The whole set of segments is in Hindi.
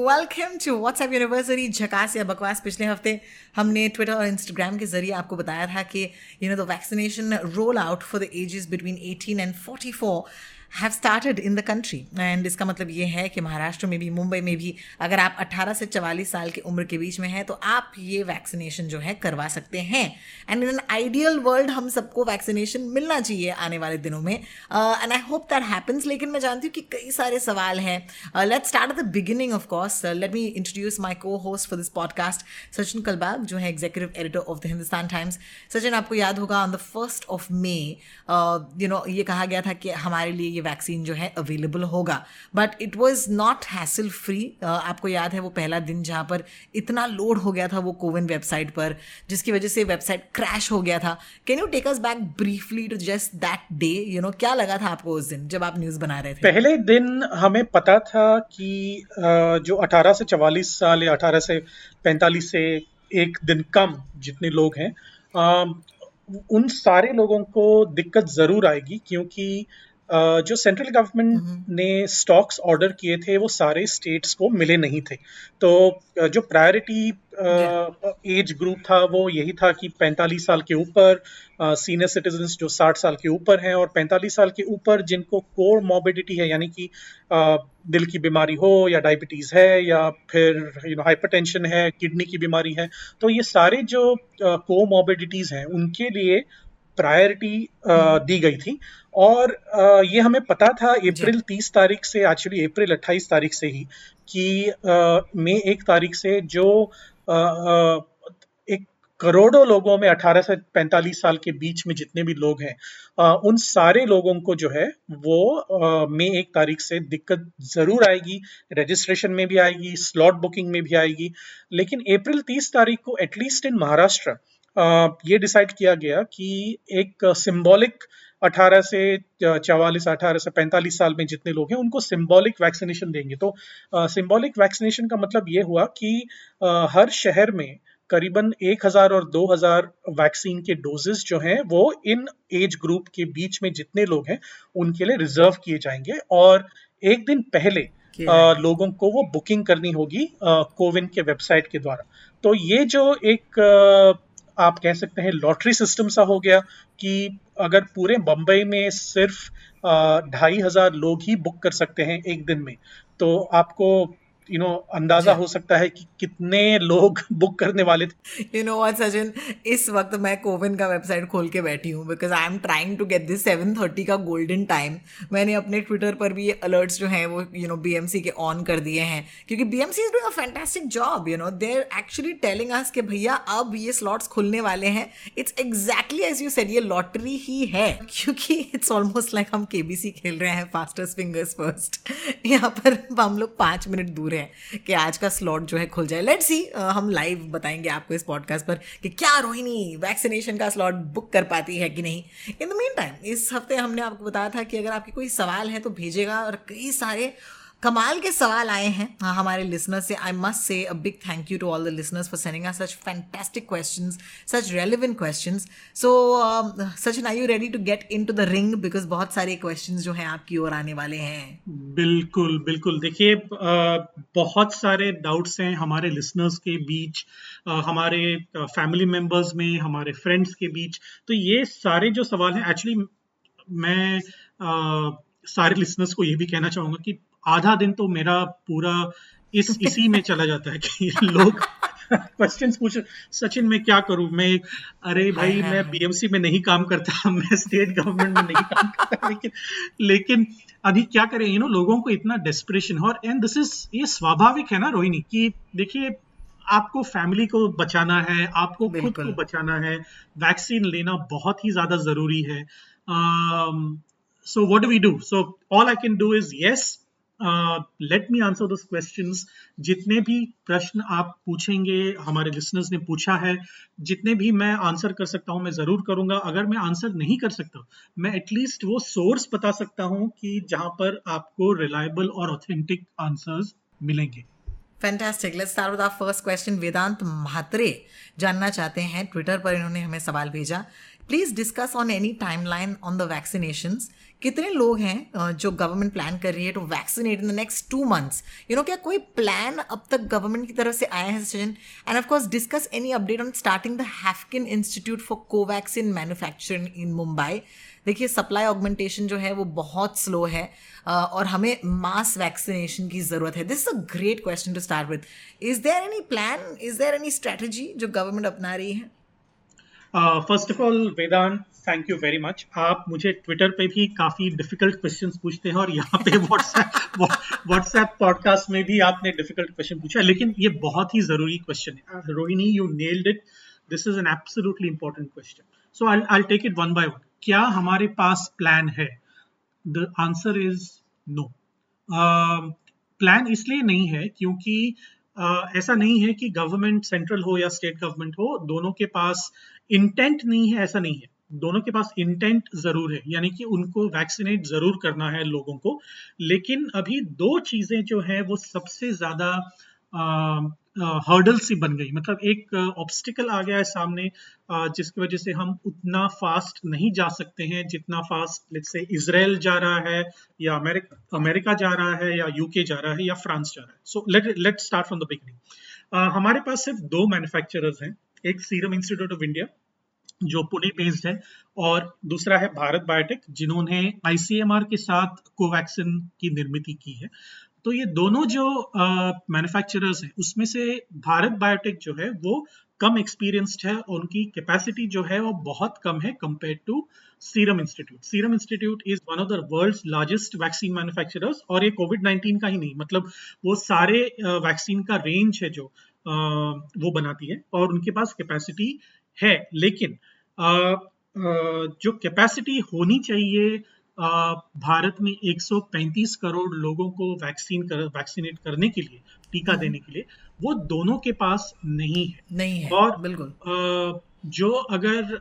welcome to WhatsApp university झकास या बकवास। पिछले हफ़्ते हमने ट्विटर और इंस्टाग्राम के ज़रिए आपको बताया था कि you know the vaccination roll out for the ages between 18 and 44 have started in the country and इसका मतलब ये है कि महाराष्ट्र में भी, मुंबई में भी, अगर आप 18 से 44 साल की उम्र के बीच में हैं तो आप ये वैक्सीनेशन जो है करवा सकते हैं। And in an ideal world हम सबको वैक्सीनेशन मिलना चाहिए आने वाले दिनों में। And I hope that happens लेकिन मैं जानती हूँ कि कई सारे सवाल हैं। Let start at the beginning of course let me introduce my co host for this podcast Sachin Kalbag जो है executive editor of the Hindustan Times Sachin आपको याद होगा on the first of May you know ये कहा गया था कि हमारे लिए ये वैक्सीन जो है अवेलेबल होगा। But it was not hassle free आपको याद है वो पहला दिन जहाँ पर इतना लोड हो गया था वो कोविन वेबसाइट पर, जिसकी वजह से वेबसाइट क्रैश हो गया था। Can you take us back briefly to just that day you know क्या लगा था आपको उस दिन जब आप न्यूज़ बना रहे थे? पहले दिन हमें पता था कि जो 18 से 44 साल या 18 से 45 से एक दिन कम जितने लोग हैं उन सारे लोगों को दिक्कत ज़रूर आएगी क्योंकि जो सेंट्रल गवर्नमेंट ने स्टॉक्स ऑर्डर किए थे वो सारे स्टेट्स को मिले नहीं थे। तो जो प्रायोरिटी एज ग्रुप था वो यही था कि 45 साल के ऊपर सीनियर सिटीजन्स जो 60 साल के ऊपर हैं और 45 साल के ऊपर जिनको कोर मॉर्बिडिटी है यानी कि दिल की बीमारी हो या डायबिटीज़ है या फिर यू नो हाइपरटेंशन है किडनी की बीमारी है तो ये सारे जो को मॉर्बिडिटीज हैं उनके लिए प्रायोरिटी दी गई थी। और ये हमें पता था अप्रैल 30 तारीख से एक्चुअली अप्रैल 28 तारीख से ही कि अ, मई एक तारीख से जो एक करोड़ों लोगों में 18 से 45 साल के बीच में जितने भी लोग हैं उन सारे लोगों को जो है वो मई एक तारीख से दिक्कत ज़रूर आएगी रजिस्ट्रेशन में भी आएगी स्लॉट बुकिंग में भी आएगी। लेकिन अप्रैल 30 तारीख को एटलीस्ट इन महाराष्ट्र ये डिसाइड किया गया कि एक सिंबॉलिक 18 से 44 18 से 45 साल में जितने लोग हैं उनको सिंबॉलिक वैक्सीनेशन देंगे। तो सिंबॉलिक वैक्सीनेशन का मतलब ये हुआ कि अ, हर शहर में करीबन 1000 और 2000 वैक्सीन के डोजेस जो हैं वो इन एज ग्रुप के बीच में जितने लोग हैं उनके लिए रिज़र्व किए जाएँगे और एक दिन पहले अ, लोगों को वो बुकिंग करनी होगी कोविन के वेबसाइट के द्वारा। तो ये जो एक अ, आप कह सकते हैं लॉटरी सिस्टम सा हो गया कि अगर पूरे बम्बई में सिर्फ़ ढाई हज़ार लोग ही बुक कर सकते हैं एक दिन में तो आपको यू नो अंदाज़ा हो सकता है कि कितने लोग बुक करने वाले थे। You know what Sachin? इस वक्त मैं कोविन का वेबसाइट खोल के बैठी हूँ because I am trying to get this seven thirty का गोल्डन टाइम मैंने अपने ट्विटर पर भी ये अलर्ट्स जो हैं वो यू नो बीएमसी के ऑन कर दिए हैं। क्योंकि BMC is doing a fantastic job you know they are actually telling us कि भैया अब ये स्लॉट्स खुलने वाले हैं। It's exactly as you said ये लॉटरी ही है। क्योंकि इट्स ऑलमोस्ट लाइक हम केबीसी खेल रहे हैं फास्टेस्ट फिंगर्स फ़र्स्ट यहाँ पर हम लोग पाँच मिनट दूर हैं। कि आज का स्लॉट जो है खुल जाए। लेट्स सी हम लाइव बताएँगे आपको इस पॉडकास्ट पर कि क्या रोहिणी वैक्सीनेशन का स्लॉट बुक कर पाती है कि नहीं। इन द मीन टाइम इस हफ़्ते हमने आपको बताया था कि अगर आपके कोई सवाल है तो भेजेगा और कई सारे कमाल के सवाल आए हैं हाँ, हमारे लिसनर्स से। I must say a big thank you to all the listeners for sending us such fantastic questions such relevant questions so Sachin I you ready to get into the ring because बहुत सारे क्वेश्चंस जो हैं आपकी ओर आने वाले हैं। बिल्कुल बिल्कुल। देखिए बहुत सारे डाउट्स हैं हमारे लिसनर्स के बीच हमारे फैमिली मेंबर्स में हमारे फ्रेंड्स के बीच। तो ये सारे जो सवाल हैं एक्चुअली मैं अ, सारे लिसनर्स को ये भी कहना चाहूँगा कि आधा दिन तो मेरा पूरा इस इसी में चला जाता है कि लोग क्वेश्चंस पूछ सचिन मैं क्या करूँ? मैं अरे भाई मैं। बीएमसी में नहीं काम करता मैं स्टेट गवर्नमेंट में नहीं काम करता लेकिन लेकिन अभी क्या करें यू नो लोगों को इतना डेस्परेशन और एंड दिस इज़ ये स्वाभाविक है ना रोहिणी कि देखिए आपको फैमिली को बचाना है आपको खुद को बचाना है वैक्सीन लेना बहुत ही ज़्यादा ज़रूरी है। So what do we do so all I can do is yes let me answer those questions जितने भी प्रश्न आप पूछेंगे, हमारे लिसनर्स ने पूछा है, जितने भी मैं आंसर कर सकता हूँ, मैं ज़रूर करूँगा। अगर मैं आंसर नहीं कर सकता, मैं एटलीस्ट वो सोर्स बता सकता हूँ कि जहाँ पर आपको रिलायबल और ऑथेंटिक आंसर्स मिलेंगे। Fantastic let's start with our first question Vedant Mhatre जानना चाहते हैं ट्विटर पर इन्होंने हमें सवाल भेजा। Please discuss on any timeline on the vaccination कितने लोग हैं जो गवर्नमेंट प्लान कर रही है to vaccinate in the next two months you know क्या कोई प्लान अब तक गवर्नमेंट की तरफ़ से आया है, Sachin? And of course discuss any update on starting the Haffkine Institute for Covaxin manufacturing in Mumbai देखिए सप्लाई ऑगमेंटेशन जो है, वो बहुत स्लो है और हमें मास वैक्सीनेशन की ज़रूरत है। This is a great question to start with is there any plan is there any strategy जो गवर्नमेंट अपना रही है? First of all Vedant thank you very much आप मुझे ट्विटर पे भी काफ़ी डिफ़िकल्ट क्वेश्चंस पूछते हैं और यहाँ पे व्हाट्सएप व्हाट्सएप पॉडकास्ट में भी आपने डिफ़िकल्ट क्वेश्चन पूछा लेकिन ये बहुत ही ज़रूरी क्वेश्चन है। Rohini you nailed it this is an absolutely important question so I I take it one by one क्या हमारे पास प्लान है? The answer is no plan इसलिए नहीं है क्योंकि uh, ऐसा नहीं है कि गवर्नमेंट सेंट्रल हो या स्टेट गवर्नमेंट हो दोनों के पास इंटेंट नहीं है, ऐसा नहीं है। दोनों के पास इंटेंट ज़रूर है, यानी कि उनको वैक्सीनेट ज़रूर करना है लोगों को। लेकिन अभी दो चीज़ें जो है, वो सबसे ज़्यादा हर्डल सी बन गई। मतलब एक ऑब्स्टिकल आ गया है सामने जिसकी वजह से हम उतना फास्ट नहीं जा सकते हैं, जितना फास्ट लेट्स से इसराइल जा रहा है, या अमेरिका अमेरिका जा रहा है, या यूके जा रहा है, या फ्रांस जा रहा है। So let let start from the beginning हमारे पास सिर्फ़ दो मैन्युफैक्चरर्स हैं एक सीरम इंस्टीट्यूट ऑफ़ इंडिया जो पुणे बेस्ड है, और दूसरा है भारत बायोटेक जिन्होंने आईसीएमआर के साथ कोवैक्सिन की निर्मित की है। तो ये दोनों जो मैन्युफैक्चरर्स हैं, उसमें से भारत बायोटेक जो है, वो कम एक्सपीरियंस्ड है और उनकी कैपेसिटी जो है, वो बहुत कम है compare to Serum Institute Serum Institute is one of the world largest vaccine manufacturers और ये कोविड 19 का ही नहीं मतलब वो सारे वैक्सीन का रेंज है जो वो बनाती है और उनके पास कैपेसिटी है। लेकिन जो कैपेसिटी होनी चाहिए भारत में 135 करोड़ लोगों को वैक्सीन कर वैक्सीनेट करने के लिए टीका हम्म। देने के लिए वो दोनों के पास नहीं है। नहीं है। और बिल्कुल। जो अगर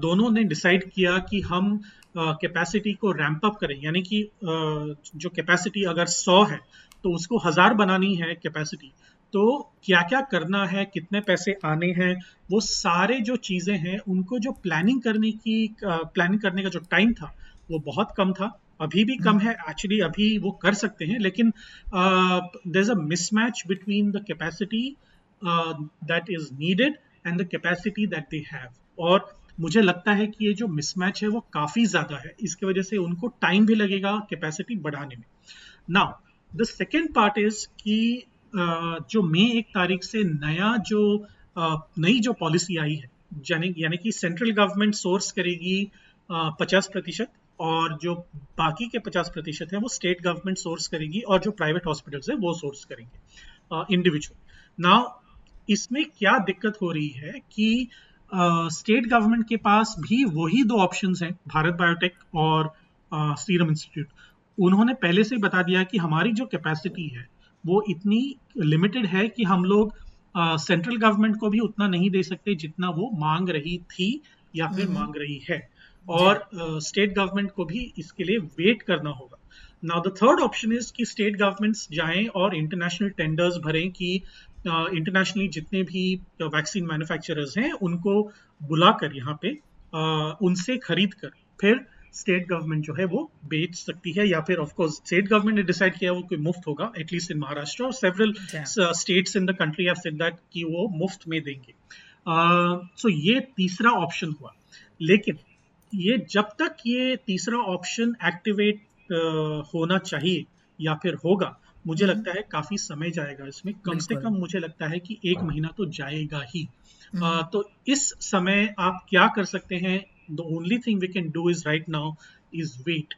दोनों ने डिसाइड किया कि हम कैपेसिटी को रैंप अप करें यानी कि जो कैपेसिटी अगर 100 है तो उसको हज़ार बनानी है कैपेसिटी तो क्या क्या करना है, कितने पैसे आने हैं, वो सारे जो चीज़ें हैं, उनको जो प्लानिंग करने की प्लानिंग करने का जो टाइम था, वो बहुत कम था। अभी भी कम है एक्चुअली अभी वो कर सकते हैं, लेकिन there is a mismatch between the capacity that is needed and the capacity that they have और मुझे लगता है कि ये जो मिसमैच है, वो काफ़ी ज़्यादा है। इसकी वजह से उनको टाइम भी लगेगा कैपेसिटी बढ़ाने में। Now the second part is कि जो मई एक तारीख से नया जो नई जो पॉलिसी आई है यानी कि सेंट्रल गवर्नमेंट सोर्स करेगी पचास प्रतिशत और जो बाकी के पचास प्रतिशत है वो स्टेट गवर्नमेंट सोर्स करेगी और जो प्राइवेट हॉस्पिटल्स है वो सोर्स करेंगे इंडिविजुअल नाउ इसमें क्या दिक्कत हो रही है कि स्टेट uh, गवर्नमेंट के पास भी वही दो ऑप्शन हैं भारत बायोटेक और सीरम uh, इंस्टीट्यूट उन्होंने पहले से बता दिया कि हमारी जो कैपेसिटी है वो इतनी लिमिटेड है कि हम लोग सेंट्रल uh, गवर्नमेंट को भी उतना नहीं दे सकते जितना वो मांग रही थी या फिर हम्म। मांग रही है। और स्टेट uh, गवर्नमेंट को भी इसके लिए वेट करना होगा। Now the third option is कि स्टेट गवर्नमेंट्स जाएँ और इंटरनेशनल टेंडर्स भरें कि इंटरनेशनली uh, जितने भी वैक्सीन मैन्युफैक्चरर्स हैं उनको बुलाकर यहाँ पे uh, उनसे खरीद कर। फिर स्टेट गवर्नमेंट जो है वो बेच सकती है या फिर ऑफकोर्स स्टेट गवर्नमेंट ने डिसाइड किया वो कोई मुफ़्त होगा एटलीस्ट इन महाराष्ट्र और several states in the country have said that कि वो मुफ़्त में देंगे। सो uh, so ये तीसरा ऑप्शन हुआ। लेकिन ये जब तक ये तीसरा ऑप्शन एक्टिवेट uh, होना चाहिए या फिर होगा मुझे mm-hmm. लगता है काफ़ी समय जाएगा इसमें। कम से कम मुझे लगता है कि एक महीना तो जाएगा ही। Mm-hmm. uh, तो इस समय आप क्या कर सकते हैं the only thing we can do is right now is wait.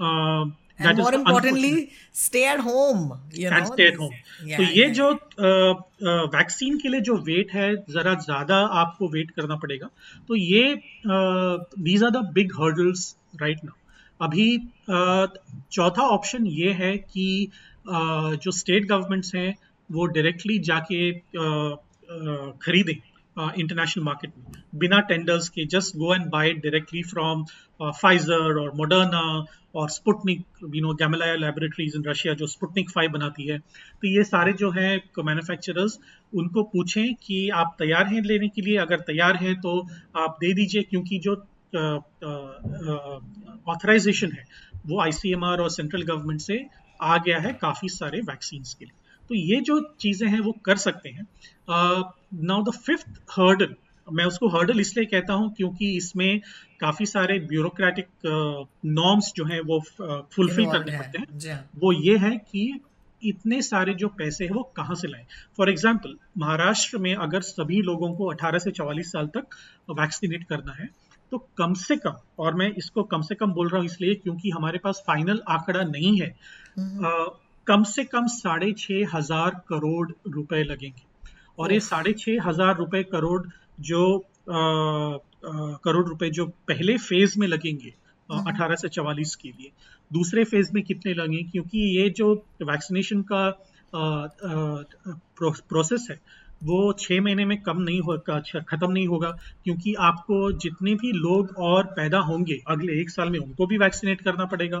Uh, and more importantly, stay at home. You and know? stay at home. Yeah, तो ये yeah. जो वैक्सीन uh, के लिए जो वेट है जरा ज़्यादा आपको वेट करना पड़ेगा तो ये these are the big hurdles right now अभी uh, चौथा ऑप्शन ये है कि अ, जो स्टेट गवर्नमेंट्स हैं वो डायरेक्टली जाके अ, अ, खरीदें इंटरनेशनल मार्केट में. बिना टेंडर्स के just go and buy directly from Pfizer और मोडर्ना और Sputnik you know Gamaleya laboratories in Russia जो स्पुटनिक फाइव बनाती है. तो ये सारे जो हैं मैन्युफैक्चरर्स उनको पूछें कि आप तैयार हैं लेने के लिए? अगर तैयार हैं तो आप दे दीजिए, क्योंकि जो ऑथराइजेशन है, वो आईसीएमआर और सेंट्रल गवर्नमेंट से आ गया है काफ़ी सारे वैक्सीन के लिए. तो ये जो चीज़ें हैं वो कर सकते हैं। नाउ द फिफ्थ हर्डल मैं उसको हर्डल इसलिए कहता हूँ क्योंकि इसमें काफ़ी सारे ब्यूरोक्रेटिक नॉर्म्स जो हैं वो फुलफिल करने पड़ते हैं। हाँ। वो ये है कि इतने सारे जो पैसे हैं वो कहाँ से लाएँ? फॉर एग्ज़ाम्पल महाराष्ट्र में अगर सभी लोगों को 18 से 44 साल तक वैक्सीनेट करना है तो कम से कम और मैं इसको कम से कम बोल रहा हूँ इसलिए क्योंकि हमारे पास फाइनल आंकड़ा नहीं है अ, कम से कम साढ़े छः हज़ार करोड़ रुपए लगेंगे। और ये साढ़े छः हज़ार रुपए करोड़ जो आ, आ, करोड़ रुपए जो पहले फ़ेज़ में लगेंगे अठारह से चवालीस के लिए दूसरे फ़ेज़ में कितने लगेंगे? क्योंकि ये जो वैक्सीनेशन का आ, प्रोसेस है वो छः महीने में कम नहीं होगा अच्छा, खत्म नहीं होगा क्योंकि आपको जितने भी लोग और पैदा होंगे अगले एक साल में उनको भी वैक्सीनेट करना पड़ेगा।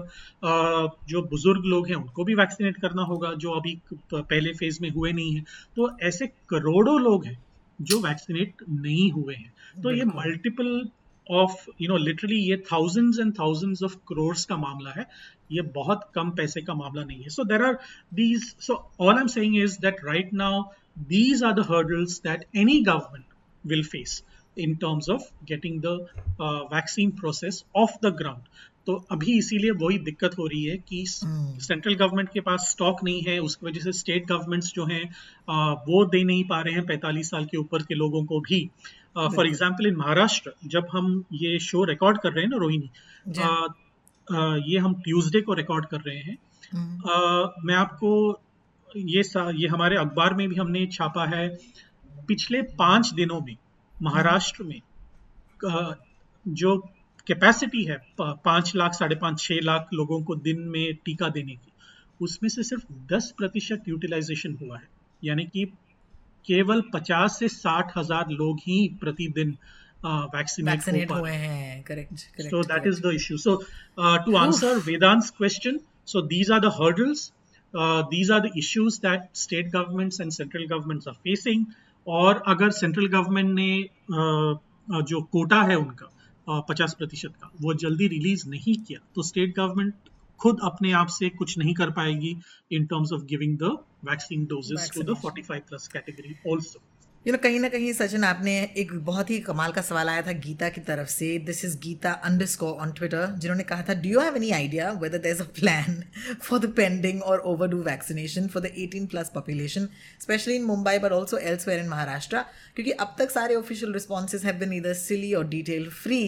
जो बुज़ुर्ग लोग हैं उनको भी वैक्सीनेट करना होगा जो अभी पहले फ़ेज़ में हुए नहीं हैं। तो ऐसे करोड़ों लोग हैं जो वैक्सीनेट नहीं हुए हैं। तो ये multiple of you know literally ये thousands and thousands of crores का मामला है। ये बहुत कम पैसे का मामला नहीं है। So there are these so all I am saying is that right now these are the hurdles that any government will face in terms of getting the uh, vaccine process off the ground. तो अभी इसीलिए वही दिक्कत हो रही है कि सेंट्रल गवर्नमेंट के पास स्टॉक नहीं है उसकी वजह से स्टेट गवर्नमेंट्स जो हैं वो दे नहीं पा रहे हैं 45 साल के ऊपर के लोगों को भी। फॉर एग्जांपल इन महाराष्ट्र जब हम ये शो रिकॉर्ड कर रहे हैं ना रोहिणी ये हम ट्यूसडे को रिकॉर्ड कर रहे हैं। अ, मैं आपको ये ये हमारे अखबार में भी हमने छापा है। पिछले पाँच दिनों में महाराष्ट्र में जो कैपेसिटी है पाँच लाख साढ़े पाँच छह लाख लोगों को दिन में टीका देने की उसमें से सिर्फ़ दस प्रतिशत यूटिलाइजेशन हुआ है। यानी कि केवल पचास से साठ हज़ार लोग ही प्रतिदिन वैक्सीनेट हुए हैं। Correct is the issue. So uh, to answer vedant's question so these are the hurdles. uh, these are the issues that state governments and central governments are facing. और अगर सेंट्रल गवर्नमेंट ने uh, uh, जो कोटा है उनका पचास प्रतिशत का वो जल्दी रिलीज़ नहीं किया तो स्टेट गवर्नमेंट खुद अपने आप से कुछ नहीं कर पाएगी in terms of giving the vaccine doses to the 45 plus category also you know कहीं ना कहीं, सचिन, आपने एक बहुत ही कमाल का सवाल आया था गीता की तरफ़ से। This is Geeta underscore on Twitter जिन्होंने कहा था do you have any idea whether there is a plan for the pending और overdue vaccination for the 18 plus population specially in Mumbai but also elsewhere in Maharashtra क्योंकि अब तक सारे ऑफिशियल रिस्पॉन्सेज हैव बिन इधर सिली और detail free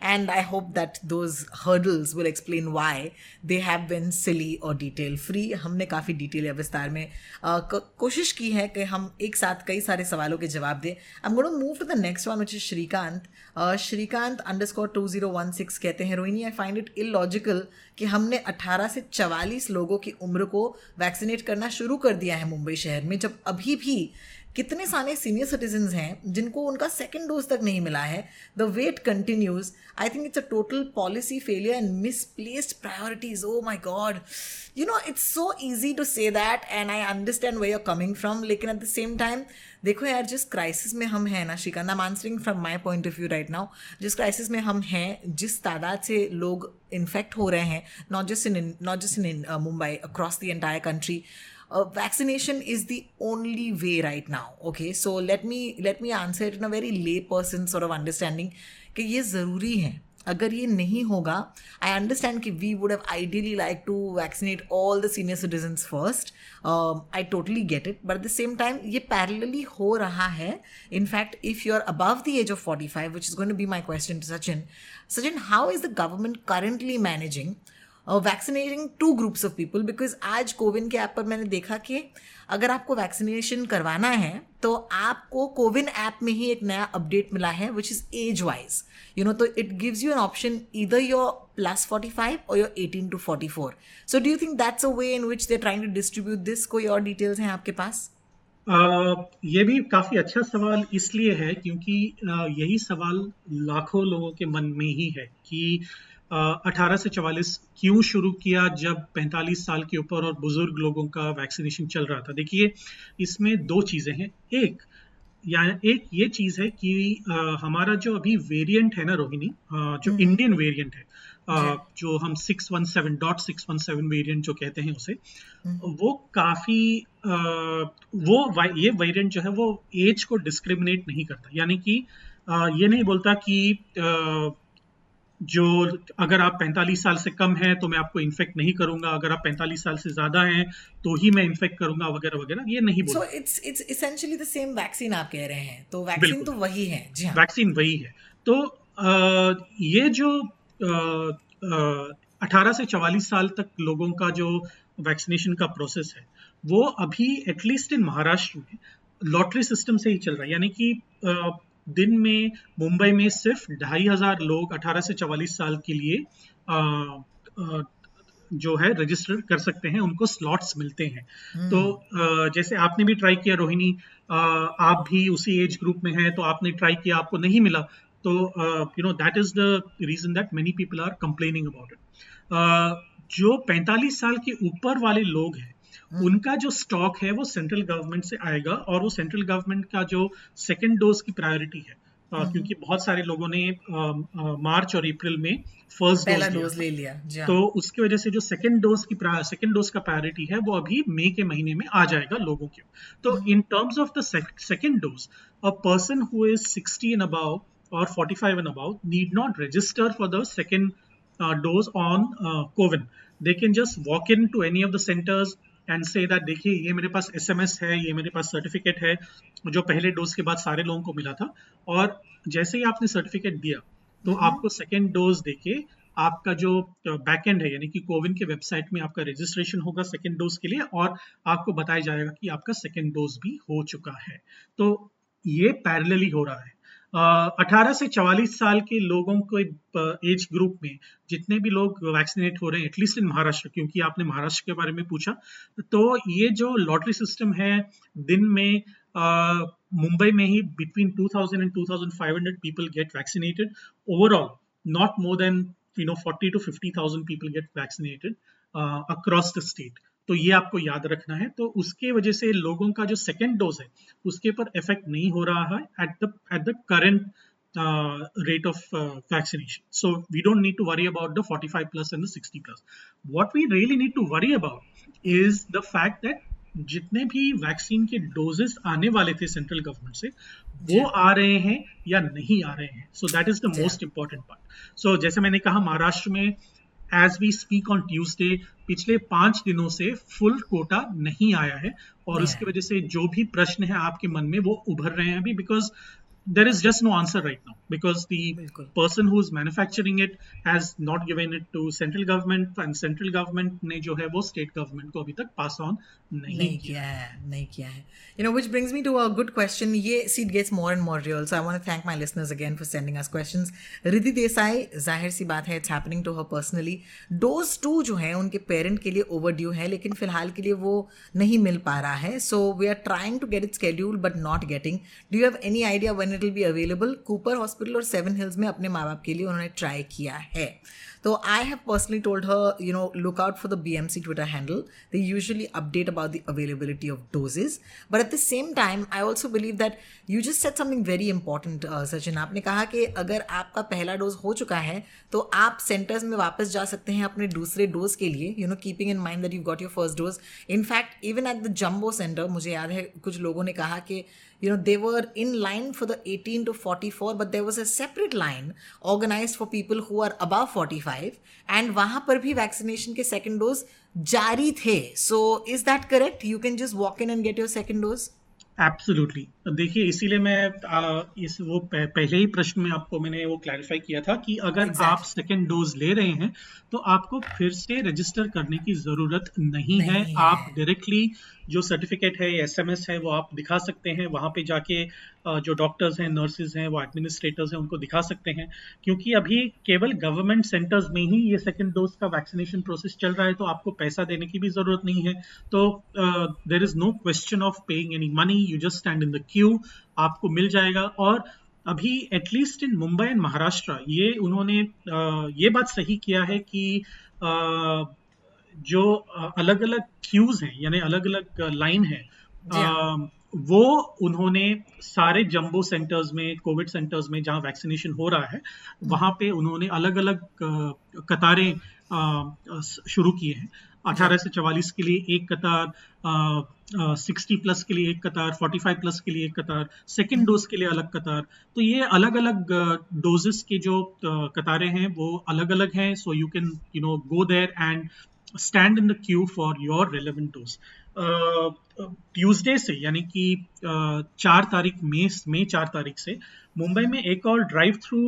and I hope that those hurdles will explain why they have been silly or detail free. हमने काफ़ी डिटेल या विस्तार में कोशिश की है कि हम एक साथ कई सारे सवालों के जवाब दें I'm going to move to the next one, which is Shrikant Shrikant underscore two zero one six कहते हैं, Rohini I find it illogical कि हमने 18 से 44 लोगों की उम्र को वैक्सीनेट करना शुरू कर दिया है मुंबई शहर में, जब अभी भी कितने सारे सीनियर सिटीजन हैं जिनको उनका सेकेंड डोज तक नहीं मिला है? The wait continues I think it's a total policy failure and misplaced priorities oh my god you know it's so easy to say that and I understand we are coming from लेकिन एट द सेम टाइम देखो यार, जिस क्राइसिस में हम हैं ना, Shrikant I answering from my point of view right now जिस क्राइसिस में हम हैं, जिस तादाद से लोग इन्फेक्ट हो रहे हैं not just in not just in Mumbai across the entire country uh, vaccination is the only way right now okay so let me let me answer it in a very lay person sort of understanding कि ये ज़रूरी है अगर ये नहीं होगा आई अंडरस्टैंड कि we would have ideally like to vaccinate all the senior citizens first I totally get it but at the same time ये पैरेलली हो रहा है in fact if you are above the age of 45 which is going to be my question to Sachin Sachin how is the government currently managing vaccinating two groups of people because आज कोविन के ऐप पर मैंने देखा कि अगर आपको वैक्सीनेशन करवाना है तो आपको कोविन ऐप में ही एक नया अपडेट मिला है which is age wise you know तो it gives you an option इधर योर प्लस फोर्टी फाइव और your eighteen to forty four so do you think that's a way in which they trying to distribute this कोई और डिटेल्स हैं आपके पास? Uh, ये भी काफ़ी अच्छा सवाल इसलिए है क्योंकि uh, यही सवाल लाखों लोगों के मन में ही है कि अठारह से चवालीस क्यों शुरू किया जब 45 साल के ऊपर और बुज़ुर्ग लोगों का वैक्सीनेशन चल रहा था देखिए इसमें दो चीज़ें हैं एक या एक ये चीज़ है कि आ, हमारा जो अभी वेरिएंट है ना रोहिणी जो इंडियन हम्म। वेरिएंट है आ, जो हम 617 डॉट 617 वेरिएंट जो कहते हैं उसे हम्म। वो काफ़ी आ, वो ये वेरिएंट जो है वो एज को डिस्क्रिमिनेट नहीं करता यानी कि ये नहीं बोलता कि जो अगर आप 45 साल से कम हैं तो मैं आपको इन्फेक्ट नहीं करूँगा। अगर आप 45 साल से ज़्यादा हैं तो ही मैं इन्फेक्ट करूँगा वगैरह वगैरह। ये नहीं बोल it's it's essentially the same vaccine आप कह रहे हैं। तो वैक्सीन तो वही है। जी हाँ। वैक्सीन वही है। तो आ, ये जो अठारह से चवालीस साल तक लोगों का जो वैक्सीनेशन का प्रोसेस है वो अभी एटलीस्ट इन महाराष्ट्र में लॉटरी सिस्टम से ही चल रहा है। यानी कि दिन में मुंबई में सिर्फ़ ढाई हज़ार लोग 18 से 44 साल के लिए आ, आ, जो है रजिस्टर कर सकते हैं उनको स्लॉट्स मिलते हैं हम्म। तो आ, जैसे आपने भी ट्राई किया रोहिणी आप भी उसी एज ग्रुप में हैं तो आपने ट्राई किया आपको नहीं मिला तो you know that is the reason that many people are complaining about it जो 45 साल के ऊपर वाले लोग हैं। उनका जो स्टॉक है वो सेंट्रल गवर्नमेंट से आएगा और वो सेंट्रल गवर्नमेंट का जो सेकेंड डोज की प्रायोरिटी है हम्म। क्योंकि बहुत सारे लोगों ने मार्च और अप्रैल में फ़र्स्ट डोज ले लिया हाँ। तो उसकी वजह से जो सेकेंड डोज की सेकेंड डोज का प्रायोरिटी है वो अभी मई के महीने में आ जाएगा लोगों के तो in terms of the second dose a person who is sixty and above और forty five and above need not register for the second dose on CoWIN they can just walk in to any of the centres and say that देखिए ये मेरे पास SMS है ये मेरे पास सर्टिफिकेट है जो पहले डोज के बाद सारे लोगों को मिला था। और जैसे ही आपने सर्टिफिकेट दिया तो हम्म। आपको सेकेंड डोज देके आपका जो बैक एंड है यानी कि कोविन के वेबसाइट में आपका रजिस्ट्रेशन होगा सेकेंड डोज के लिए और आपको बताया जाएगा कि आपका सेकेंड डोज भी हो चुका है। तो ये पैरेलली हो रहा है। अठारह से चवालीस साल के लोगों को एज ग्रुप में जितने भी लोग वैक्सीनेट हो रहे हैं, एटलीस्ट इन महाराष्ट्र, क्योंकि आपने महाराष्ट्र के बारे में पूछा तो ये जो लॉटरी सिस्टम है, दिन में मुंबई में ही between 2000 and 2500 people get vaccinated overall not more than you know 40 to 50000 people get vaccinated across the state तो ये आपको याद रखना है। तो उसके वजह से लोगों का जो सेकेंड डोज है उसके ऊपर इफ़ेक्ट नहीं हो रहा है at the at the current rate of uh, vaccination. So we don't need to worry about the 45 plus and the 60 plus. What we really need to worry about is the fact that जितने भी वैक्सीन के डोजेस आने वाले थे सेंट्रल गवर्नमेंट से वो आ रहे हैं या नहीं आ रहे हैं? So that is the most important part so जैसे मैंने कहा महाराष्ट्र में as we speak on Tuesday पिछले पाँच दिनों से फुल कोटा नहीं आया है और उसकी वजह से जो भी प्रश्न है आपके मन में वो उभर रहे हैं अभी because there is just no answer right now because the Bilkul. person who's manufacturing it has not given it to central government and central government ने जो है वो state government को अभी तक pass on नहीं, नहीं किया है नहीं किया है you know which brings me to a good question ये seat gets more and more real so I want to thank my listeners again for sending us questions Riddhi Desai जाहिर सी बात है it's happening to her personally dose two जो है उनके पेरेंट के लिए ओवर ड्यू है लेकिन फिलहाल के लिए वो नहीं मिल पा रहा है so we are trying to get it schedule but not getting do you have any idea when it will be available Cooper hospital और सेवन हिल्स में अपने माँ बाप के लिए उन्होंने ट्राई किया है। तो I have personally told her you know look out for the B M C Twitter handle they usually update about the availability of doses but at the same time I also believe that you just said something very important Sachin आपने कहा कि अगर आपका पहला डोज हो चुका है तो आप सेंटर्स में वापस जा सकते हैं अपने दूसरे डोज के लिए you know keeping in mind that you got your first dose in fact even at the jumbo centre मुझे याद है, कुछ लोगों ने कहा कि you know they were in line for the eighteen to forty four but there was a separate line organise for people who are above five and वहाँ पर भी वैक्सीनेशन के सेकेंड डोज जारी थे. So is that correct you can just walk in and get your second dose absolutely देखिए इसीलिए मैं आ, इस वो पह, पहले ही प्रश्न में आपको मैंने वो क्लैरिफाई किया था कि अगर Exactly. आप सेकेंड डोज ले रहे हैं तो आपको फिर से रजिस्टर करने की ज़रूरत नहीं, नहीं है। है। आप डायरेक्टली जो सर्टिफिकेट है एसएमएस है वो आप दिखा सकते हैं। वहाँ पे जाके जो डॉक्टर्स हैं नर्सेज हैं वो एडमिनिस्ट्रेटर्स हैं उनको दिखा सकते हैं। क्योंकि अभी केवल गवर्नमेंट सेंटर्स में ही ये सेकेंड डोज का वैक्सीनेशन प्रोसेस चल रहा है तो आपको पैसा देने की भी ज़रूरत नहीं है। तो there is no question of paying any money you just stand in the queue आपको मिल जाएगा और अभी at least in Mumbai and Maharashtra ये उन्होंने ये बात सही किया है कि जो अलग अलग क्यूज हैं यानी अलग अलग लाइन है हाँ। वो उन्होंने सारे जंबो सेंटर्स में कोविड सेंटर्स में जहाँ वैक्सीनेशन हो रहा है वहाँ पे उन्होंने अलग अलग कतारें शुरू किए हैं अठारह से चवालीस के लिए एक कतार सिक्सटी प्लस के लिए एक कतार, फोर्टी फाइव प्लस के लिए एक कतार, सेकेंड डोज के लिए अलग कतार। तो ये अलग अलग डोजेस के जो कतारें हैं, वो अलग अलग हैं so you can you know go there and stand in the queue for your relevant dose Tuesday से यानी कि चार तारीख मई मई चार तारीख से मुंबई में एक और ड्राइव थ्रू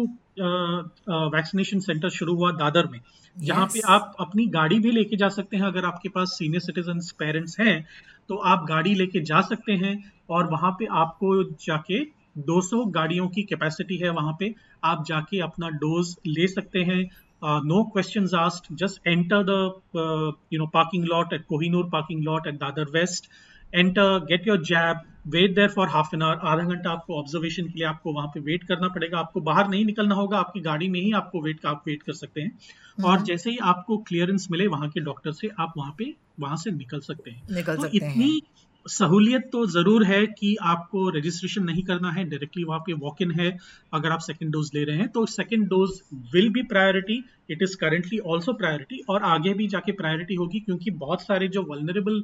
वैक्सीनेशन सेंटर शुरू हुआ दादर में जहाँ yes. पे आप अपनी गाड़ी भी लेके जा सकते हैं अगर आपके पास सीनियर सिटीजन पेरेंट्स हैं तो आप गाड़ी लेके जा सकते हैं और वहाँ पे आपको जाके 200 गाड़ियों की कैपेसिटी है वहाँ पे आप जाके अपना डोज ले सकते हैं no question asked just enter the you know parking lot at Kohinoor parking lot at Dadar West enter get your jab wait there for half an hour आधा घंटा आपको ऑब्जर्वेशन के लिए आपको वहाँ पे वेट करना पड़ेगा। आपको बाहर नहीं निकलना होगा आपकी गाड़ी में ही आपको वेट आप वेट कर सकते हैं। और जैसे ही आपको क्लियरेंस मिले वहाँ के डॉक्टर से आप वहाँ पे वहाँ से निकल सकते हैं। निकल तो सकते इतनी हैं सहूलियत तो ज़रूर है कि आपको रजिस्ट्रेशन नहीं करना है डायरेक्टली वहाँ पे वॉक इन है, अगर आप सेकेंड डोज ले रहे हैं तो second dose will be priority it is currently also priority और आगे भी जाके प्रायोरिटी होगी, क्योंकि बहुत सारे जो वलनरेबल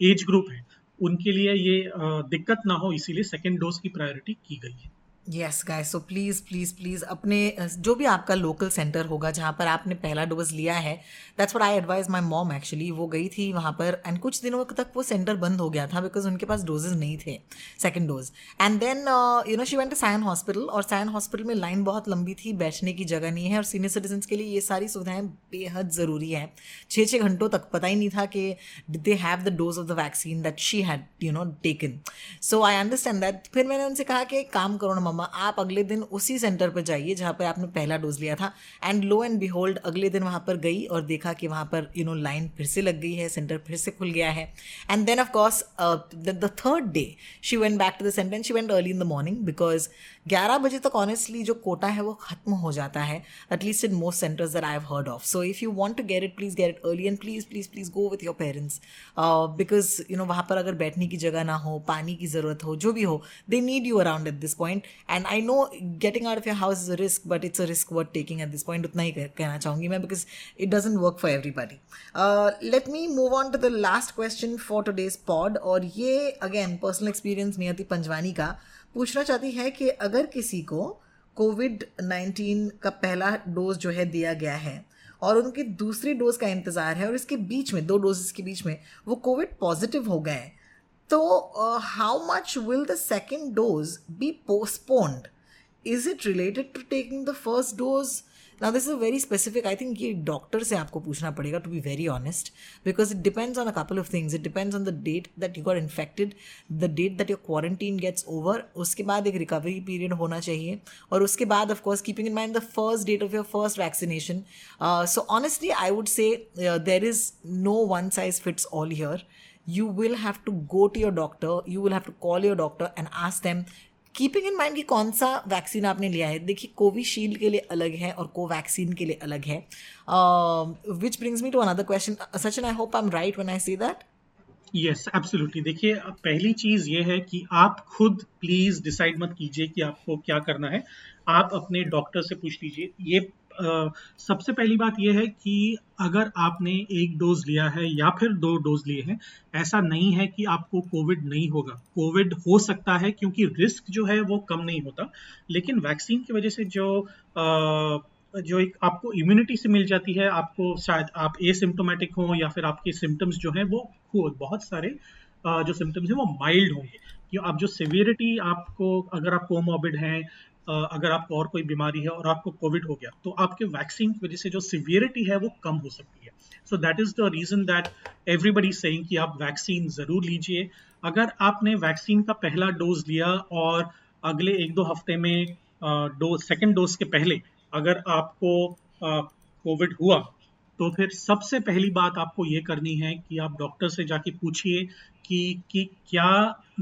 एज ग्रुप हैं, उनके लिए ये दिक्कत ना हो, इसीलिए सेकेंड डोज की प्रायोरिटी की गई है। Yes guys so please please please अपने जो भी आपका लोकल सेंटर होगा, जहाँ पर आपने पहला डोज लिया है that's what I advise my mom actually वो गई थी वहाँ पर एंड कुछ दिनों तक वो सेंटर बंद हो गया था बिकॉज़ उनके पास डोजेज नहीं थे second dose and then you know she went to Sion hospital और सायन हॉस्पिटल में लाइन बहुत लंबी थी, बैठने की जगह नहीं है, और सीनियर सिटीजन के लिए ये सारी सुविधाएँ बेहद ज़रूरी हैं. छः छः घंटों तक पता ही नहीं था कि they have the dose of the vaccine that she had you know taken so I understand that फिर मैंने उनसे कहा कि काम करो ना मम्मा आप अगले दिन उसी सेंटर पर जाइए जहाँ पर आपने पहला डोज लिया था। एंड लो एंड बिहोल्ड अगले दिन वहाँ पर गई और देखा कि वहाँ पर यू नो लाइन फिर से लग गई है सेंटर फिर से खुल गया है। And then of course the third day she went back to the centre and she went early in the morning because 11 बजे तक ऑनेस्टली जो कोटा है वो खत्म हो जाता है at least in most centres that I have heard of so if you want to get it please get it early and please please please go with your parents because you know वहाँ पर अगर बैठने की जगह ना हो, पानी की ज़रूरत हो, जो भी हो they need you around at this point and I know getting out of your house is a risk but it's a risk worth taking at this point उतना ही कहना चाहूँगी मैं because it doesn't work for everybody let me move on to the last question for today's pod और ये again personal experience Niyati Panjwani का पूछना चाहती है कि अगर किसी को कोविड 19 का पहला डोज जो है दिया गया है, और उनकी दूसरी डोज का इंतज़ार है, और इसके बीच में, दो डोजेस के बीच में, वो कोविड पॉजिटिव हो गए तो how much will the second dose be postponed is it related to taking the first dose ना this is very specific I think ये डॉक्टर से आपको पूछना पड़ेगा to be very honest because it depends on a couple of things it depends on the date that you are infected the date that your quarantine gets over उसके बाद एक रिकवरी पीरियड होना चाहिए, और उसके बाद of course keeping in mind the first date of your first vaccination so honestly I would say there is no one size fits all here you will have to go to your doctor, you will have to call your doctor and ask them keeping in mind कि कौन सा वैक्सीन आपने लिया है? देखिए कोविशील्ड के लिए अलग है और कोवैक्सीन के लिए अलग है। Which brings me to another question Sachin I hope I am right when I say that yes absolutely देखिए, पहली चीज़ ये है कि आप खुद प्लीज़ डिसाइड मत कीजिए कि आपको क्या करना है। आप अपने डॉक्टर से पूछ लीजिए। ये सबसे पहली बात यह है कि अगर आपने एक डोज लिया है या फिर दो डोज लिए हैं ऐसा नहीं है कि आपको कोविड नहीं होगा। कोविड हो सकता है क्योंकि रिस्क जो है वो कम नहीं होता लेकिन वैक्सीन की वजह से जो अ, जो एक आपको इम्यूनिटी से मिल जाती है आपको शायद आप एसिम्टोमेटिक हो या फिर आपके सिम्टम्स जो हैं वो बहुत सारे जो सिम्टम्स हैं वो माइल्ड होंगे। आप जो सिवियरिटी आपको अगर आप कोमॉर्बिड हैं अगर आपको और कोई बीमारी है और आपको कोविड हो गया तो आपके वैक्सीन की वजह से जो सिवियरिटी है वो कम हो सकती है। So that is the reason that everybody saying कि आप वैक्सीन ज़रूर लीजिए। अगर आपने वैक्सीन का पहला डोज लिया और अगले एक दो हफ़्ते में डोज सेकेंड डोज के पहले अगर आपको कोविड हुआ तो फिर सबसे पहली बात आपको ये करनी है कि आप डॉक्टर से जाके पूछिए कि कि क्या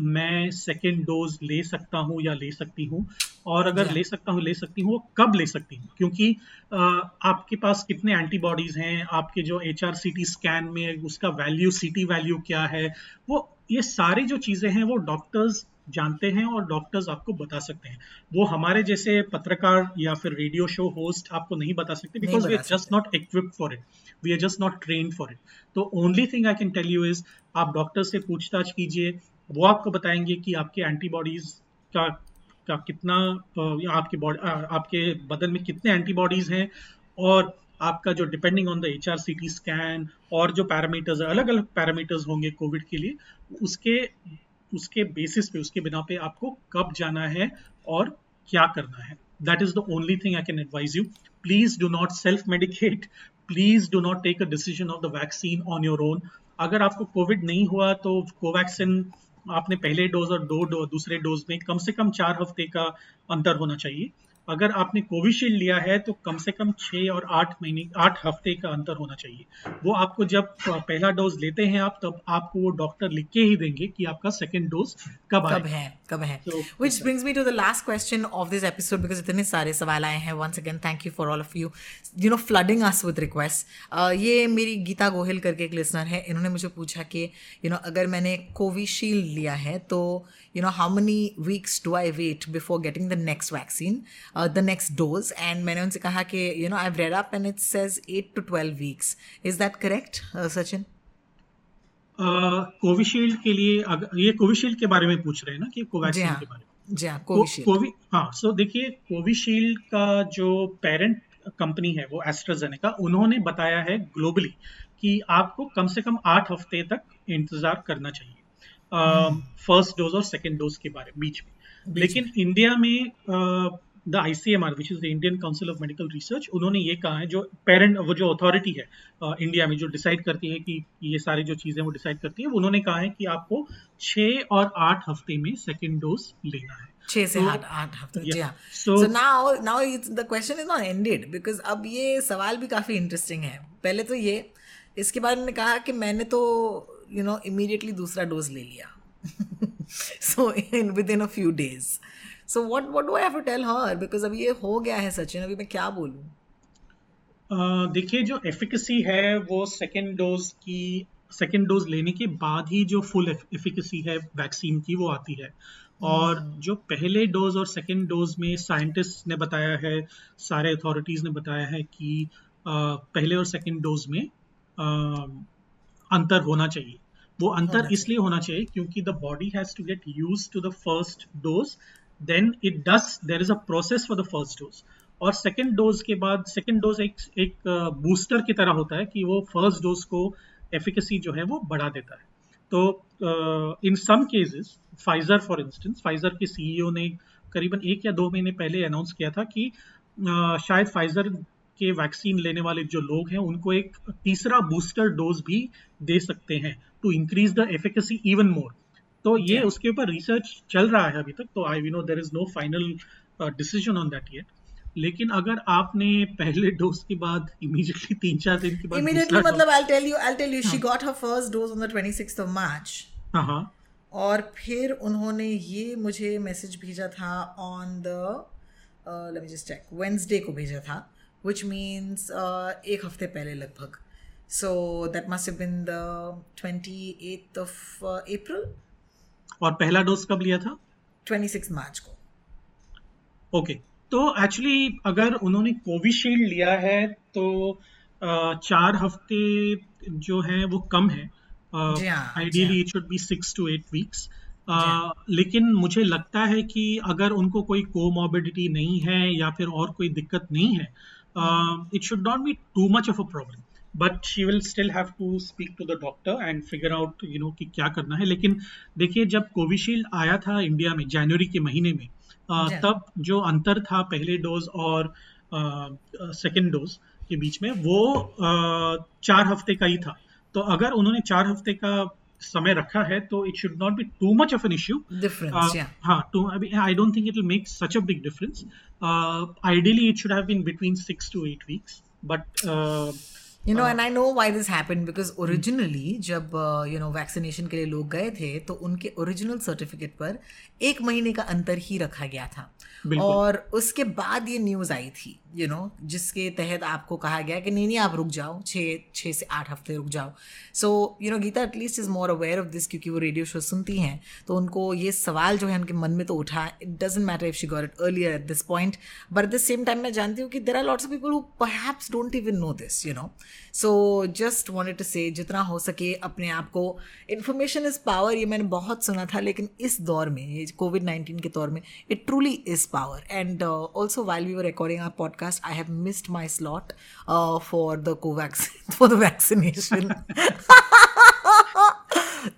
मैं सेकेंड डोज ले सकता हूँ या ले सकती हूँ? और अगर ले सकता हूँ ले सकती हूँ वो कब ले सकती हूँ? क्योंकि आपके पास कितने एंटीबॉडीज हैं? आपके जो H R C T scan में उसका वैल्यू सी टी वैल्यू क्या है? वो ये सारी जो चीज़ें हैं वो डॉक्टर्स जानते हैं और डॉक्टर्स आपको बता सकते हैं। वो हमारे जैसे पत्रकार या फिर रेडियो शो होस्ट आपको नहीं बता सकते because we are just not equipped for it we are just not train for it तो only thing I can tell you is आप डॉक्टर से पूछताछ कीजिए वो आपको बताएँगे कि आपके एंटीबॉडीज का का कितना आपके बॉडी आपके बदन में कितने एंटीबॉडीज हैं, और आपका जो depending on the H R C T scan और जो पैरामीटर्स अलग अलग पैरामीटर्स होंगे कोविड के लिए, उसके उसके बेसिस पे, उसके बिना पे आपको कब जाना है और क्या करना है। That is the only thing I can advise you please do not self medicate please do not take a decision of the vaccine on your own अगर आपको कोविड नहीं हुआ तो कोवैक्सीन आपने पहले डोज और दो डो, दूसरे डोज में कम से कम चार हफ़्ते का अंतर होना चाहिए। अगर आपने कोविशील्ड लिया है तो कम से कम छः और आठ महीने आठ हफ़्ते का अंतर होना चाहिए। वो आपको जब पहला डोज लेते हैं आप तब आपको वो डॉक्टर लिख के ही देंगे कि आपका सेकेंड डोज कब कब है कब है। Which brings me to the last question of this episode because इतने सारे सवाल आए हैं। Once again thank you for all of you you know flooding us with request ये मेरी गीता गोहिल करके एक लिसनर है। इन्होंने मुझे पूछा कि यू नो अगर मैंने कोविशील्ड लिया है तो you know how many weeks do I wait before getting the next vaccine uh, the next dose. And मैंने उनसे कहा कि you know I've read up and it says 8 to 12 weeks. Is that correct uh, Sachin? Covishield के लिए अगर ये कोविशील्ड के बारे में पूछ रहे हैं ना कि कोवैक्सीन हाँ के बारे में। जी हाँ कोविशील्ड हाँ सो देखिए कोविशील्ड का जो पेरेंट कंपनी है वो एस्ट्राजेनेका उन्होंने बताया है ग्लोबली कि आपको कम से कम आठ हफ़्ते तक इंतज़ार करना चाहिए। फ़र्स्ट डोज और सेकेंड डोज के बारे बीच में। बीच लेकिन इंडिया में the ICMR which is the Indian Council of Medical Research उन्होंने ये कहा है जो पेरेंट वो जो अथॉरिटी है इंडिया में जो डिसाइड करती है कि ये सारी जो चीज़ें वो डिसाइड करती है उन्होंने कहा है कि आपको छः और आठ हफ़्ते में सेकेंड डोज लेना है। छह से तो- आठ आठ हफ़्ते जी हाँ। So now now the question is not ended because अब ये सवाल भी काफ़ी इंटरेस्टिंग है। पहले तो ये इसके बाद मैंने कहा कि मैंने तो यू नो इमीडिएटली दूसरा डोज ले लिया। So in within a few days so what what do I have to tell her because अब ये हो गया है सचिन अभी मैं क्या बोलूँ? अ, देखिए जो एफिकेसी है वो सेकेंड डोज की सेकेंड डोज लेने के बाद ही जो फुल एफिकेसी है वैक्सीन की वो आती है। और जो पहले डोज और सेकेंड डोज में साइंटिस्ट ने बताया है सारे अथॉरिटीज ने बताया है कि अ, पहले और सेकेंड डोज में अ, अंतर होना चाहिए। वो अंतर इसलिए होना चाहिए क्योंकि the body has to get use to the first dose then it does there is a process for the first dose और सेकेंड डोज के बाद सेकेंड डोज एक एक बूस्टर की तरह होता है कि वो फ़र्स्ट डोज को एफिकेसी जो है वो बढ़ा देता है। तो in some cases Pfizer for instance Pfizer के सीईओ ने करीबन एक या दो महीने पहले अनाउंस किया था कि अ, शायद फाइजर के वैक्सीन लेने वाले जो लोग हैं उनको एक तीसरा बूस्टर डोज भी दे सकते हैं to increase the efficacy even more तो ये Yeah. उसके ऊपर रिसर्च चल रहा है अभी तक तो I we know there is no final decision on that yet लेकिन अगर आपने पहले डोज के बाद इमीडिएटली तीन चार दिन के बाद इमीडिएटली मतलब I tell you I tell you she got her first dose on the 26th of March हाँ और फिर उन्होंने ये मुझे मैसेज भेजा था on the let me just check Wednesday को भेजा था विच मीन्स एक हफ़्ते पहले लगभग. So that must have been the twenty eight of April और पहला डोज कब लिया था ट्वेंटी सिक्स मार्च को ओके okay. तो एक्चुअली अगर उन्होंने कोविशील्ड लिया है तो चार हफ़्ते जो है वो कम है ideally. It should be six to eight weeks. लेकिन मुझे लगता है कि अगर उनको कोई कोमॉर्बिडिटी नहीं है या फिर और कोई दिक्कत नहीं है it should not be too much of a problem but she will still have to speak to the doctor and figure out you know कि क्या करना है लेकिन देखिए जब कोविशील्ड आया था इंडिया में जनवरी के महीने में uh, तब जो अंतर था पहले डोज और सेकेंड डोज के बीच में वो uh, चार हफ़्ते का ही था तो अगर उन्होंने चार हफ़्ते का समय रखा है तो it should not be too much of an issue Difference, yeah. हाँ, to, I, mean, I don't think it will make such a big difference. Uh, ideally, it should have been between six to you know and I know why this happen because originally जब यू नो वैक्सीनेशन के लिए लोग गए थे तो उनके ओरिजिनल सर्टिफिकेट पर एक महीने का अंतर ही रखा गया था। और उसके बाद ये न्यूज़ आई थी। यू नो जिसके तहत आपको कहा गया कि नहीं नहीं, आप रुक जाओ छः छः से आठ हफ़्ते रुक जाओ। So you know Geeta at least is more aware of this क्योंकि वो रेडियो शो सुनती हैं। तो उनको ये सवाल जो है उनके मन में तो उठा। It doesn't matter if she got it earlier at this point but at the same time मैं जानती हूँ कि there are lots of people who perhaps don't even know this you know so just wanted to say जितना हो सके अपने आप को इन्फॉर्मेशन इज़ पावर ये मैंने बहुत सुना था, लेकिन इस दौर में, ये कोविड नाइन्टीन के दौर में it truly is power and also while we were recording our podcast I have missed my slot for the Covaxin for the vaccination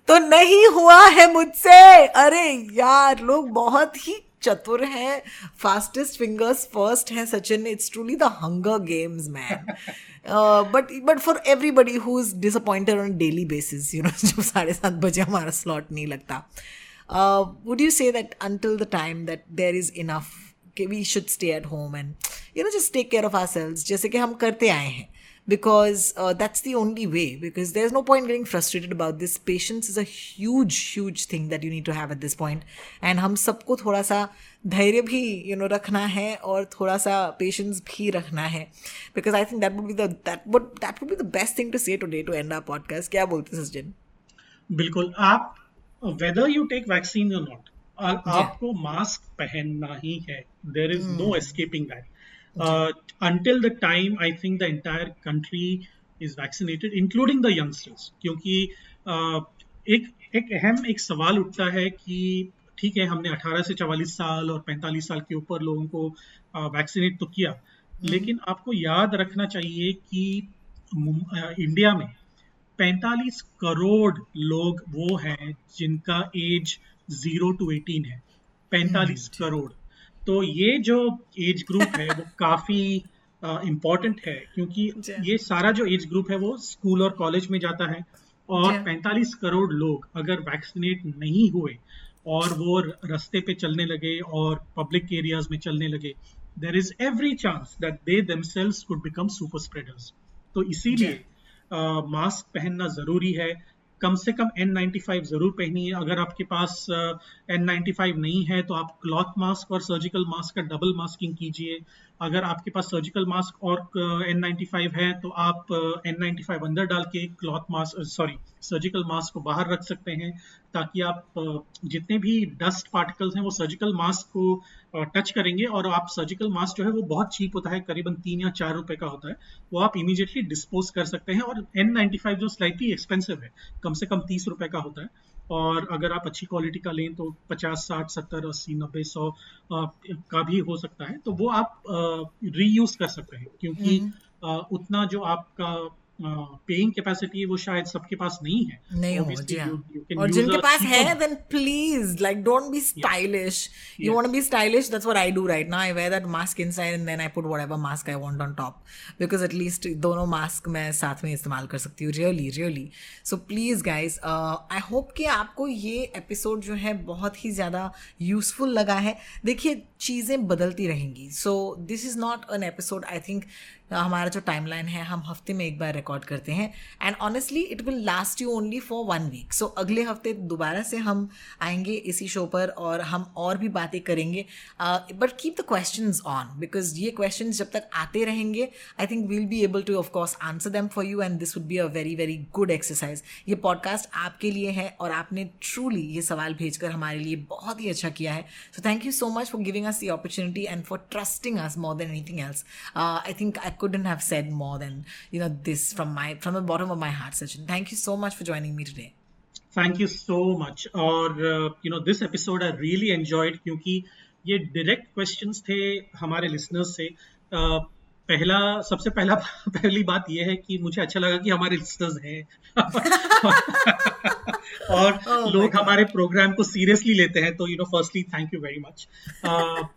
तो नहीं हुआ है मुझसे। अरे यार, लोग बहुत ही चतुर हैं। फास्टेस्ट फिंगर्स फ़र्स्ट हैं, Sachin. It's truly the Hunger Games man but but for everybody who is disappointed on daily basis you know जब साढ़े सात बजे हमारा स्लॉट नहीं लगता। Would you say that until the time that there is enough कि we should stay at home and you know just take care of our selves जैसे कि हम करते आए हैं। Because uh, that's only way. Because there's no point getting frustrated about this. Patience is a huge huge thing that you need to have at this point. And हम सबको थोड़ा सा धैर्य भी यू नो रखना है और थोड़ा सा पेशेंस भी रखना है। Because I think that would be that would that would be the best thing to say today to end our podcast क्या बोलते हैं सचिन बिल्कुल। आप वेदर यू टेक वैक्सीन और नॉट आपको मास्क पहनना ही है। There is no escaping that until the time I think the entire country is vaccinated, including the youngsters. क्योंकि uh, एक एक अहम एक सवाल उठता है कि ठीक है हमने 18 से 44 साल और 45 साल के ऊपर लोगों को वैक्सीनेट तो किया। लेकिन आपको याद रखना चाहिए कि इंडिया में 45 करोड़ लोग वो हैं जिनका एज ज़ीरो टू 18 है 45 करोड़। तो ये जो एज ग्रुप है वो काफ़ी इम्पोर्टेंट है क्योंकि ये सारा जो एज ग्रुप है वो स्कूल और कॉलेज में जाता है और 45 करोड़ लोग अगर वैक्सीनेट नहीं हुए और वो रस्ते पे चलने लगे और पब्लिक एरियाज़ में चलने लगे there is every chance that they themselves could become super spreaders तो इसीलिए मास्क पहनना ज़रूरी है कम से कम N95 ज़रूर पहनिए। अगर आपके पास N95 नहीं है तो आप क्लॉथ मास्क और सर्जिकल मास्क का डबल मास्किंग कीजिए। अगर आपके पास सर्जिकल मास्क और N95 है तो आप N95 अंदर डाल के cloth mask sorry surgical mask को बाहर रख सकते हैं, ताकि आप जितने भी डस्ट पार्टिकल्स हैं, वो सर्जिकल मास्क को टच करेंगे और आप सर्जिकल मास्क जो है वो बहुत चीप होता है, करीबन तीन या चार रुपए का होता है, वो आप इमीडिएटली डिस्पोज कर सकते हैं और N95 जो स्लाइटली एक्सपेंसिव है, कम से कम तीस रुपए का होता है और अगर आप अच्छी क्वालिटी का लें तो पचास साठ सत्तर अस्सी नब्बे सौ का भी हो सकता है तो वो आप रीयूज कर सकते हैं क्योंकि उतना जो आपका पेइंग कैपेसिटी वो शायद सबके पास नहीं है। नहीं हो जी और जिनके पास है then please like don't be stylish you want to be stylish that's what I do right now I wear that mask inside and then I put whatever mask I want on top because at least दोनों मास्क मैं साथ में इस्तेमाल कर सकती हूँ। Really really so please guys I hope कि आपको ये एपिसोड जो है बहुत ही ज़्यादा यूजफुल लगा है। देखिए चीज़ें बदलती रहेंगी। So this is not an episode I think हमारा जो टाइमलाइन है, हम हफ़्ते में एक बार रिकॉर्ड करते हैं। And honestly it will last you only for one week so अगले हफ़्ते दोबारा से हम आएँगे इसी शो पर और हम और भी बातें करेंगे। But keep the question on because ये क्वेश्चन जब तक आते रहेंगे I think we'll be able to of course answer them for you and this would be a very very good exercise ये पॉडकास्ट आपके लिए है और आपने ट्रूली ये सवाल भेजकर हमारे लिए बहुत ही अच्छा किया है। So thank you so much for giving us the opportunity and for trusting us more than anything else I think I couldn't have said more than you know this from my from the bottom of my heart sachin thank you so much for joining me today thank you so much और uh, you know this episode I really enjoyed क्योंकि ये direct questions थे हमारे listeners से uh, पहला सबसे पहला पहली बात यह है कि मुझे अच्छा लगा कि हमारे लिस्टर्स हैं और Oh लोग हमारे प्रोग्राम को सीरियसली लेते हैं तो you know firstly thank you very much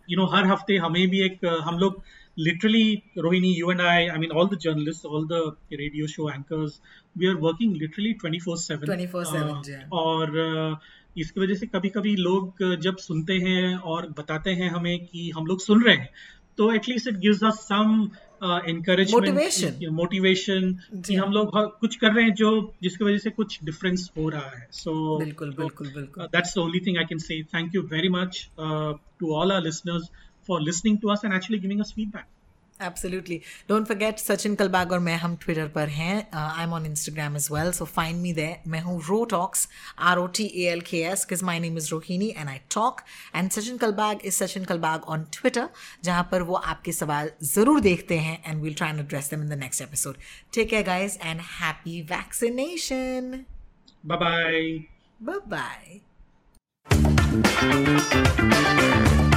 you know हर हफ़्ते हमें भी एक uh, हम लोग literally Rohini you and I I mean all the journalist all the radio show anchors we are working literally 24/7 24/7 जी। Uh, और uh, इसकी वजह से कभी कभी लोग uh, जब सुनते हैं और बताते हैं हमें कि हम लोग सुन रहे हैं तो at least it gives us some encouragement motivation कि हम लोग कुछ कर रहे हैं जो जिसकी वजह से कुछ डिफरेंस हो रहा है। सो बिल्कुल बिल्कुल बिल्कुल। that's the only thing I can say. Thank you very much uh, to all our listeners. For listening to us and actually giving us feedback. Absolutely don't forget Sachin Kalbag और मैं हम ट्विटर पर हैं. I am on Instagram as well so find me there मैं हूँ Ro talks R O T A L K S किज my name is Rohini and I talk and Sachin Kalbag is Sachin Kalbag on Twitter जहाँ पर वो आपके सवाल ज़रूर देखते हैं and we'll try and address them in the next episode take care guys and happy vaccination Bye bye. Bye bye